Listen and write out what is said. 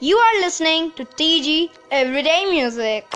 You are listening to TG Everyday Music.